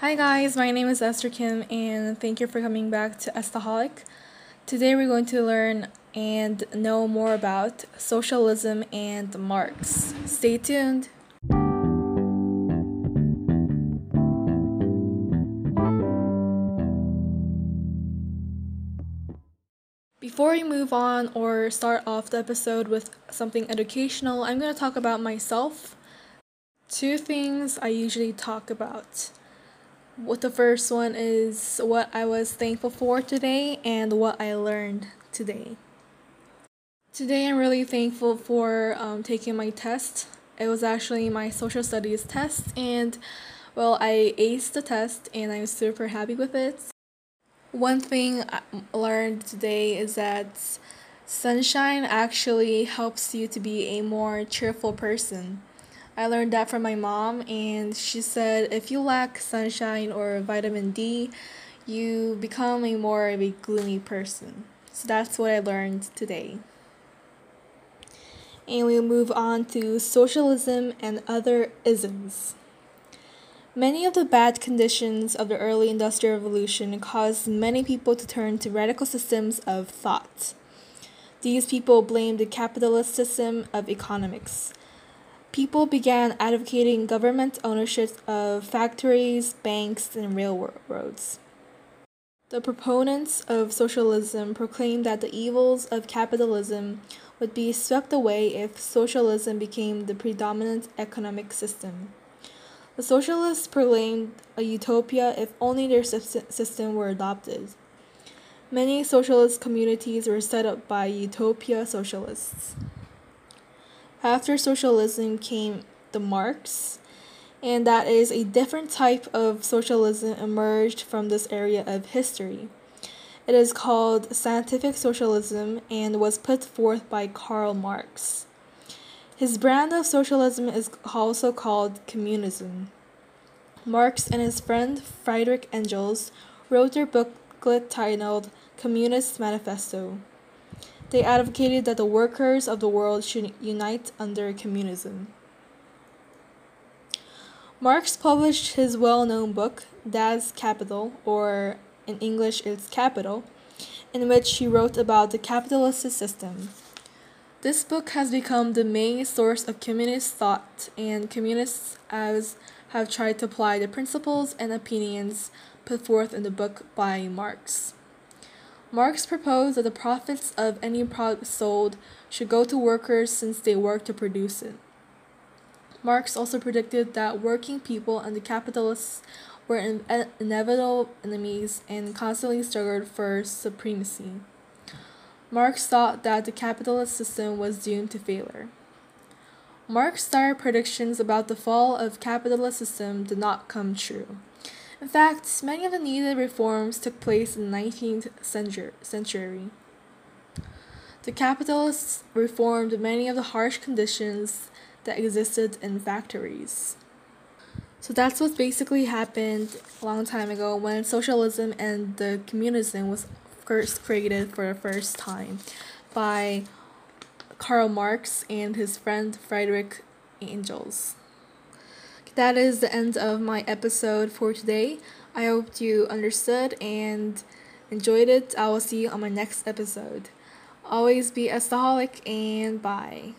Hi guys, my name is Esther Kim and thank you for coming back to Estaholic. Today we're going to learn and know more about socialism and Marx. Stay tuned. Before we move on or start off the episode with something educational, I'm going to talk about myself. Two things I usually talk about. What the first one is what I was thankful for today and what I learned today. Today I'm really thankful for um, taking my test. It was actually my social studies test, and well, I aced the test and I'm super happy with it. One thing I learned today is that sunshine actually helps you to be a more cheerful person. I learned that from my mom, and she said if you lack sunshine or vitamin D, you become a more of a gloomy person. So that's what I learned today. And we'll move on to socialism and other isms. Many of the bad conditions of the early Industrial Revolution caused many people to turn to radical systems of thought. These people blamed the capitalist system of economics. People began advocating government ownership of factories, banks, and railroads. The proponents of socialism proclaimed that the evils of capitalism would be swept away if socialism became the predominant economic system. The socialists proclaimed a utopia if only their system were adopted. Many socialist communities were set up by utopia socialists. After socialism came the Marx, and that is a different type of socialism emerged from this area of history. It is called scientific socialism and was put forth by Karl Marx. His brand of socialism is also called communism. Marx and his friend Friedrich Engels wrote their booklet titled Communist Manifesto. They advocated that the workers of the world should unite under communism. Marx published his well known book, Das Kapital, or in English it's Capital, in which he wrote about the capitalist system. This book has become the main source of communist thought, and communists as have tried to apply the principles and opinions put forth in the book by Marx. Marx proposed that the profits of any product sold should go to workers since they work to produce it. Marx also predicted that working people and the capitalists were in- uh, inevitable enemies and constantly struggled for supremacy. Marx thought that the capitalist system was doomed to failure. Marx's dire predictions about the fall of capitalist system did not come true. In fact, many of the needed reforms took place in the 19th century. The capitalists reformed many of the harsh conditions that existed in factories. So that's what basically happened a long time ago when socialism and the communism was first created for the first time by Karl Marx and his friend Friedrich Engels. That is the end of my episode for today. I hope you understood and enjoyed it. I will see you on my next episode. Always be a staholic and bye.